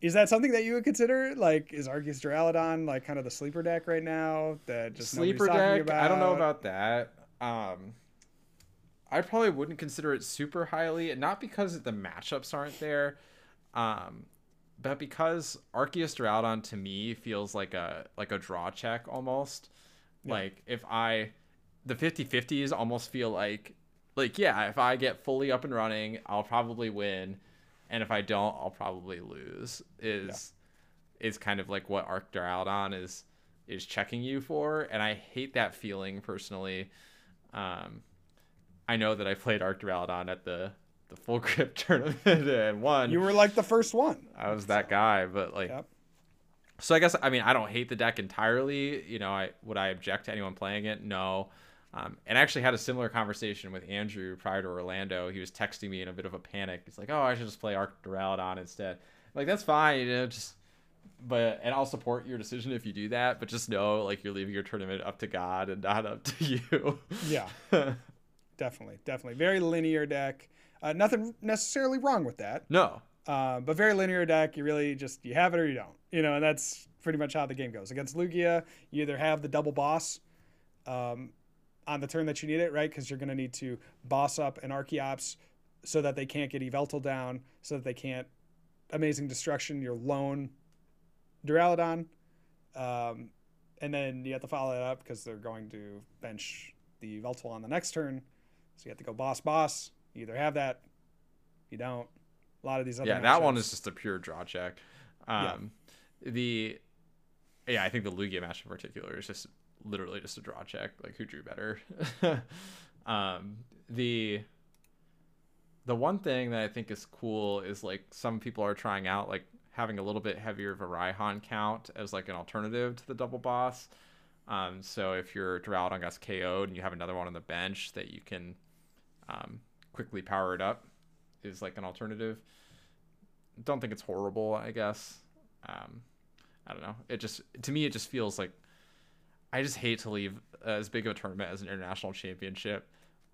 is that something that you would consider like is arceus duraludon like kind of the sleeper deck right now that just nobody's sleeper deck. I don't know about that. Um, I probably wouldn't consider it super highly, and not because the matchups aren't there, um, but because Arceus Duraludon to me feels like a like a draw check almost. Yeah. Like if I the 50-50s almost feel like like yeah, if I get fully up and running, I'll probably win, and if I don't, I'll probably lose. Is yeah. is kind of like what Arc Duraludon is is checking you for, and I hate that feeling personally. Um, I know that I played Arc Duraludon at the the full [LAUGHS] grip tournament and won. You were like the first one. I was that guy, but like yep. So I guess I mean I don't hate the deck entirely. You know, I would I object to anyone playing it? No. Um, and I actually had a similar conversation with Andrew prior to Orlando. He was texting me in a bit of a panic. He's like, "Oh, I should just play Arc Duraludon instead." like that's fine, you know, just but and I'll support your decision if you do that, but just know like you're leaving your tournament up to God and not up to [LAUGHS] you. yeah. [LAUGHS] definitely, definitely. Very linear deck. Uh, nothing necessarily wrong with that. No. Uh, but very linear deck. You really just you have it or you don't. You know, and that's pretty much how the game goes. Against Lugia, you either have the double boss um, on the turn that you need it, right? Because you're going to need to boss up an Archeops so that they can't get Yveltal down, so that they can't Amazing Destruction your lone Duraludon. Um, and then you have to follow it up because they're going to bench the Yveltal on the next turn. So you have to go boss boss. You either have that, you don't. A lot of these other yeah, that one is just a pure draw check. Um, yeah. The yeah, I think the Lugia match in particular is just literally just a draw check. Like who drew better. [LAUGHS] um, the the one thing that I think is cool is like some people are trying out like having a little bit heavier of a Raihan count as like an alternative to the double boss. Um, so if your Duraludon gets KO'd and you have another one on the bench that you can um, quickly power it up is like an alternative. Don't think it's horrible, I guess. Um, I don't know. It just to me it just feels like I just hate to leave as big of a tournament as an international championship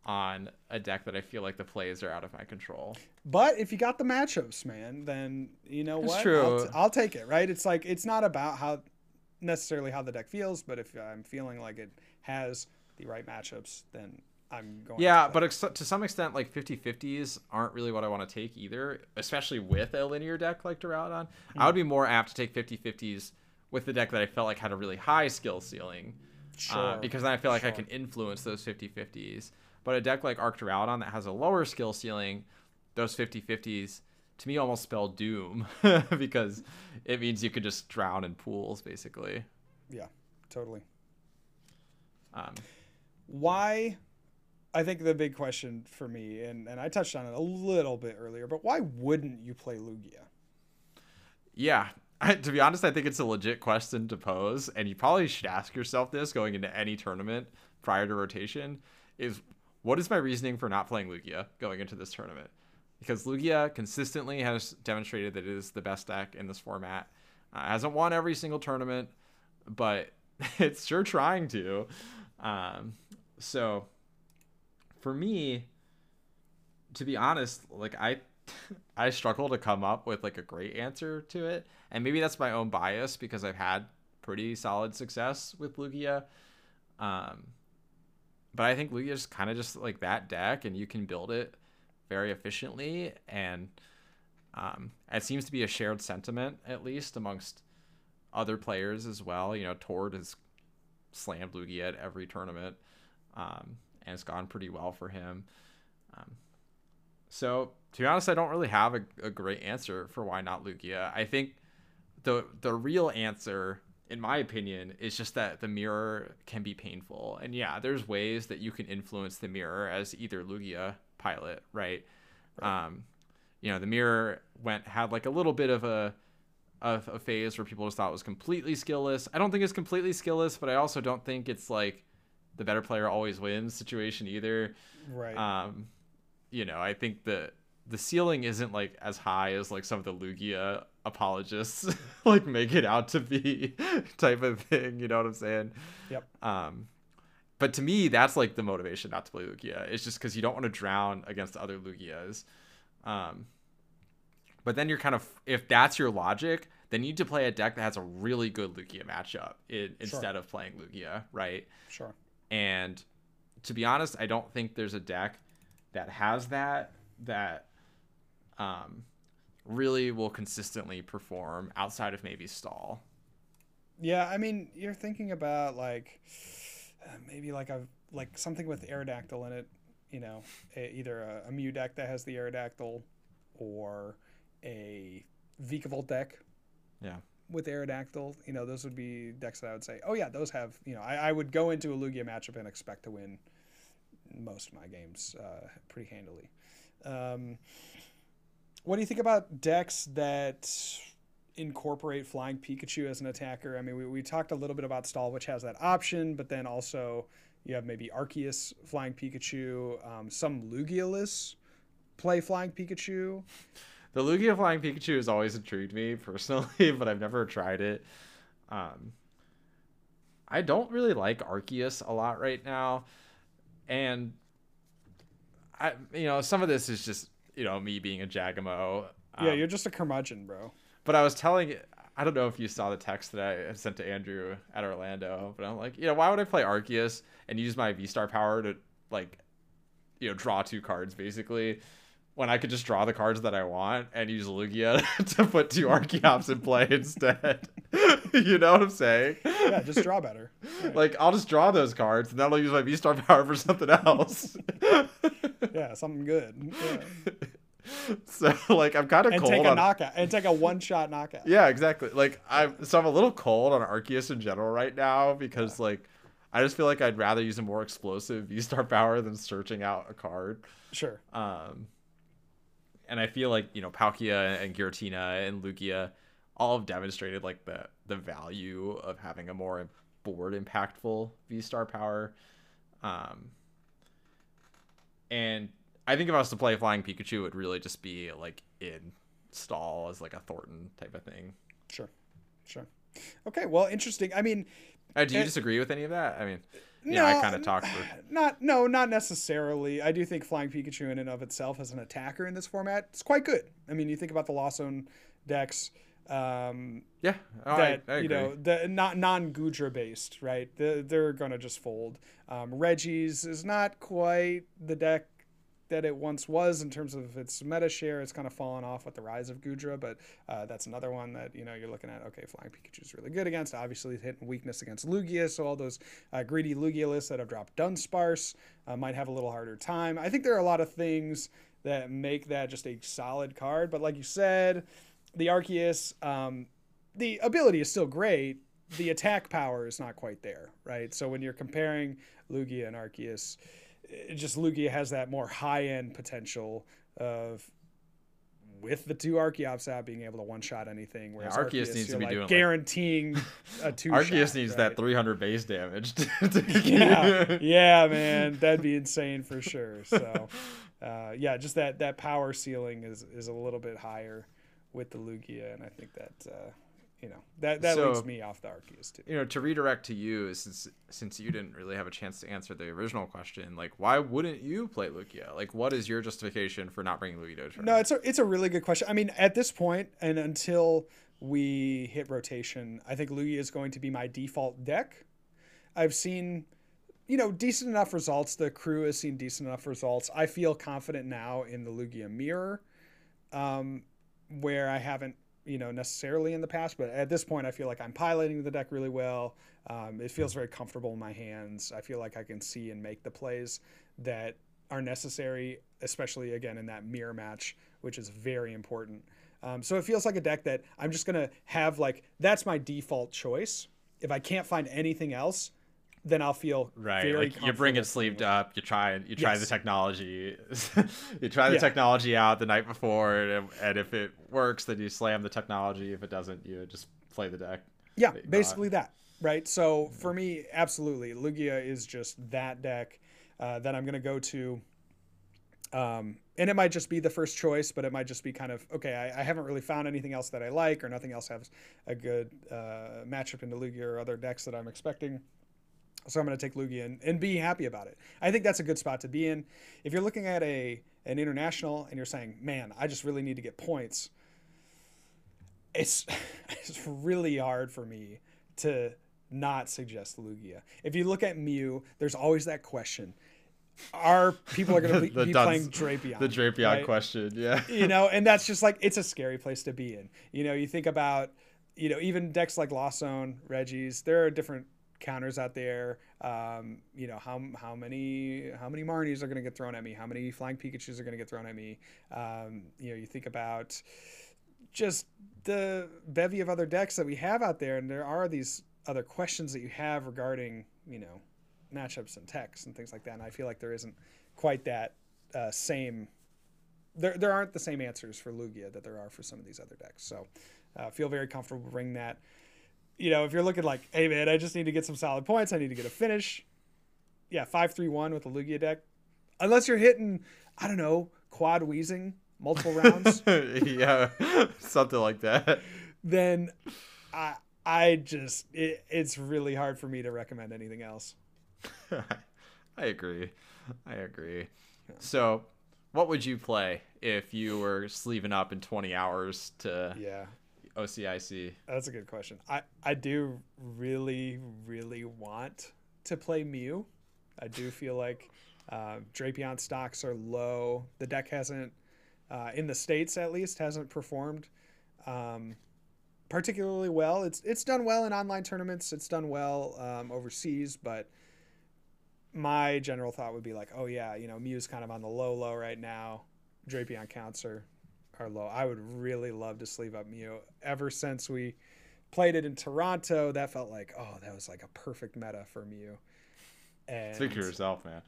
on a deck that I feel like the plays are out of my control. But if you got the matchups, man, then you know it's what? True. I'll, t- I'll take it. Right? It's like it's not about how necessarily how the deck feels, but if I'm feeling like it has the right matchups, then I'm going. Yeah, but ex- to some extent, like 50-50s aren't really what I want to take either, especially with a linear deck like Duraludon. Mm-hmm. I would be more apt to take 50-50s with the deck that I felt like had a really high skill ceiling. Uh, sure. Uh, because then I feel like sure. I can influence those 50-50s. But a deck like Arc Duraludon that has a lower skill ceiling, those 50-50s to me almost spell doom [LAUGHS] because it means you could just drown in pools basically. Yeah, totally. Um, why? I think the big question for me, and, and I touched on it a little bit earlier, but why wouldn't you play Lugia? Yeah, I, [LAUGHS] to be honest, I think it's a legit question to pose, and you probably should ask yourself this going into any tournament prior to rotation: is what is my reasoning for not playing Lugia going into this tournament? Because Lugia consistently has demonstrated that it is the best deck in this format. Uh, hasn't won every single tournament, but [LAUGHS] it's sure trying to. Um, so for me, to be honest, like I [LAUGHS] I struggle to come up with like a great answer to it. And maybe that's my own bias because I've had pretty solid success with Lugia. Um, but I think Lugia is kind of just like that deck, and you can build it very efficiently. And um, it seems to be a shared sentiment, at least amongst other players as well. You know, Tord has slammed Lugia at every tournament, um, and it's gone pretty well for him. Um, so, to be honest, I don't really have a, a great answer for why not Lugia. I think the the real answer in my opinion, is just that the mirror can be painful. And yeah, there's ways that you can influence the mirror as either Lugia pilot, right? right. Um, you know, the mirror went had like a little bit of a of a phase where people just thought it was completely skillless. I don't think it's completely skillless, but I also don't think it's like the better player always wins situation either. Right. Um, you know, I think the the ceiling isn't like as high as like some of the Lugia apologists [LAUGHS] like make it out to be [LAUGHS] type of thing. You know what I'm saying? Yep. Um, but to me, that's like the motivation not to play Lugia. It's just because you don't want to drown against other Lugias. Um, but then you're kind of if that's your logic, then you need to play a deck that has a really good Lugia matchup in, instead sure. of playing Lugia, right? Sure. And to be honest, I don't think there's a deck that has that that um, really will consistently perform outside of maybe stall. Yeah, I mean, you're thinking about like uh, maybe like a like something with Aerodactyl in it. You know, a, either a, a Mew deck that has the Aerodactyl, or a Vikavolt deck. Yeah. With Aerodactyl, you know, those would be decks that I would say, oh yeah, those have, you know, I, I would go into a Lugia matchup and expect to win most of my games uh, pretty handily. Um, what do you think about decks that incorporate Flying Pikachu as an attacker? I mean, we, we talked a little bit about Stall, which has that option, but then also you have maybe Arceus Flying Pikachu, um, some Lugiolus play Flying Pikachu. The Lugia Flying Pikachu has always intrigued me personally, [LAUGHS] but I've never tried it. Um, I don't really like Arceus a lot right now, and I, you know, some of this is just you know me being a Jagamo. Um, yeah, you're just a curmudgeon, bro. But I was telling, I don't know if you saw the text that I sent to Andrew at Orlando, but I'm like, you know, why would I play Arceus and use my V Star power to like, you know, draw two cards basically? When I could just draw the cards that I want and use Lugia [LAUGHS] to put two Archeops in play [LAUGHS] instead. [LAUGHS] you know what I'm saying? Yeah, just draw better. Right. Like I'll just draw those cards and then I'll use my V Star power for something else. yeah, something good. Yeah. So like I'm kind of and cold take a on... knockout and take a one shot knockout. Yeah, exactly. Like I'm so I'm a little cold on Arceus in general right now because yeah. like I just feel like I'd rather use a more explosive V Star power than searching out a card. Sure. Um and I feel like you know Palkia and Giratina and Lugia all have demonstrated like the the value of having a more board impactful V Star power. Um, and I think if I was to play Flying Pikachu, it would really just be like in stall as like a Thorton type of thing. Sure, sure. Okay, well, interesting. I mean, uh, do you it, disagree with any of that? I mean, yeah, no, I kind of talked for [SIGHS] not no, not necessarily. I do think Flying Pikachu in and of itself as an attacker in this format is quite good. I mean, you think about the Lawson decks. Um, yeah, oh, that I, I you know the not non Goodra based, right? The, they're gonna just fold. Um, Regis is not quite the deck that it once was in terms of its meta share. It's kind of fallen off with the rise of Goodra, but uh, that's another one that you know you're looking at. Okay, Flying Pikachu is really good against. Obviously, it's hitting weakness against Lugia, so all those uh, greedy Lugia lists that have dropped Dunsparce uh, might have a little harder time. I think there are a lot of things that make that just a solid card, but like you said, the Arceus, um, the ability is still great. The attack power is not quite there, right? So when you're comparing Lugia and Arceus, just Lugia has that more high end potential of with the two Archeops out being able to one shot anything. Whereas yeah, Arceus, Arceus needs to be like doing guaranteeing like... [LAUGHS] a two. Arceus needs right? that 300 base damage. [LAUGHS] yeah, yeah, man, that'd be insane for sure. So, [LAUGHS] uh, yeah, just that that power ceiling is is a little bit higher with the Lugia, and I think that. Uh, you know that that so, leads me off the Arceus too. You know, to redirect to you, since since you didn't really have a chance to answer the original question, like why wouldn't you play Lugia? Like, what is your justification for not bringing Lugia to tournament? No, it's a it's a really good question. I mean, at this point, and until we hit rotation, I think Lugia is going to be my default deck. I've seen, you know, decent enough results. The crew has seen decent enough results. I feel confident now in the Lugia mirror, um, where I haven't you know necessarily in the past but at this point i feel like i'm piloting the deck really well. Um, it feels very comfortable in my hands. I feel like i can see and make the plays that are necessary especially again in that mirror match which is very important. Um, so it feels like a deck that i'm just going to have like that's my default choice. If i can't find anything else then I'll feel right. like you bring it sleeved up. You try you try yes. the technology. [LAUGHS] you try the yeah. technology out the night before, and, and, if it works, then you slam the technology. If it doesn't, you just play the deck. Yeah, basically that. Right. So for me, absolutely, Lugia is just that deck uh, that I'm going to go to. Um, and it might just be the first choice, but it might just be kind of okay. I, I, haven't really found anything else that I like, or nothing else has a good uh, matchup into Lugia or other decks that I'm expecting. So I'm going to take Lugia and, and be happy about it. I think that's a good spot to be in. If you're looking at a an international and you're saying, "Man, I just really need to get points," it's [LAUGHS] it's really hard for me to not suggest Lugia. If you look at Mew, there's always that question: are people are going to be, [LAUGHS] The be dunce- playing Drapion? The Drapion right? question, yeah. [LAUGHS] you know, and that's just like it's a scary place to be in. You know, you think about, you know, even decks like Lost Zone, Regis, there are different counters out there. Um, you know, how how many how many Marnies are going to get thrown at me? How many Flying Pikachu's are going to get thrown at me? Um, you know, you think about just the bevy of other decks that we have out there, and there are these other questions that you have regarding, you know, matchups and techs and things like that. And I feel like there isn't quite that uh, same there, there aren't the same answers for Lugia that there are for some of these other decks. So uh, feel very comfortable bringing that. You know, if you're looking like, hey man, I just need to get some solid points, I need to get a finish. Yeah, five three one with the Lugia deck. Unless you're hitting, I don't know, quad Weezing multiple rounds, [LAUGHS] yeah, something like that. then I I just it, it's really hard for me to recommend anything else. [LAUGHS] I agree. I agree. So, what would you play if you were sleeving up in 20 hours to Yeah. OCIC? That's a good question. I, I do really, really want to play Mew. I do feel like uh, Drapion stocks are low. The deck hasn't, uh, in the states at least, hasn't performed um, particularly well. It's it's done well in online tournaments. It's done well um, overseas, but my general thought would be like, oh yeah, you know, Mew's kind of on the low low right now. Drapion counts are are low. I would really love to sleeve up Mew. Ever since we played it in Toronto, that felt like oh, that was like a perfect meta for Mew. And Speak for yourself, man.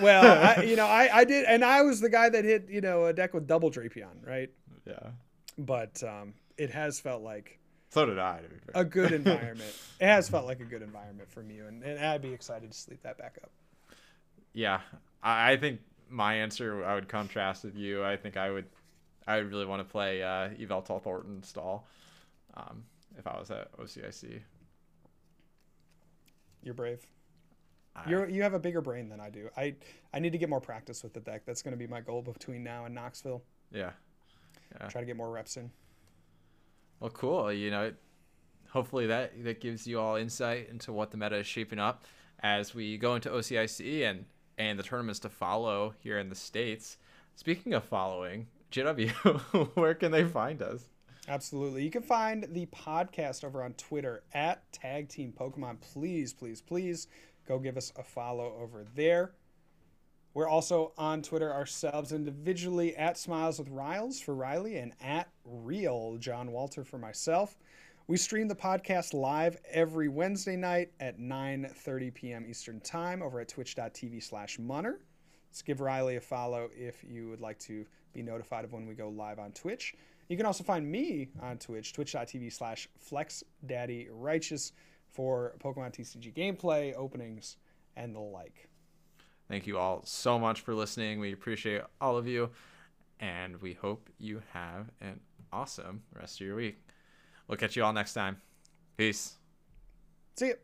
well, I, [LAUGHS] you know, I, I did, and I was the guy that hit you know a deck with double Drapion, right? Yeah. But um, it has felt like So did I. To be fair. a good [LAUGHS] environment. it has felt like a good environment for Mew, and, and I'd be excited to sleep that back up. Yeah, I, I think my answer I would contrast with you. I think I would, I would really want to play uh, Evel Thorton stall, um, if I was at OCIC. You're brave. You're you have a bigger brain than I do. I I need to get more practice with the deck. That's going to be my goal between now and Knoxville. yeah. Yeah. Try to get more reps in. Well, cool. You know, hopefully that that gives you all insight into what the meta is shaping up as we go into OCIC and and the tournaments to follow here in the states. Speaking of following, JW, [LAUGHS] where can they find us? Absolutely. You can find the podcast over on Twitter at Tag Team Pokemon. Please, please, please go give us a follow over there. We're also on Twitter ourselves individually at Smiles with Riles for Riley and at Real John Walter for myself. We stream the podcast live every Wednesday night at 9:30 p.m. Eastern Time over at twitch.tv slash munner. Let's give Riley a follow if you would like to be notified of when we go live on Twitch. You can also find me on Twitch, twitch.tv slash flexdaddyrighteous for Pokemon TCG gameplay, openings, and the like. Thank you all so much for listening. We appreciate all of you, and we hope you have an awesome rest of your week. We'll catch you all next time. Peace. See ya.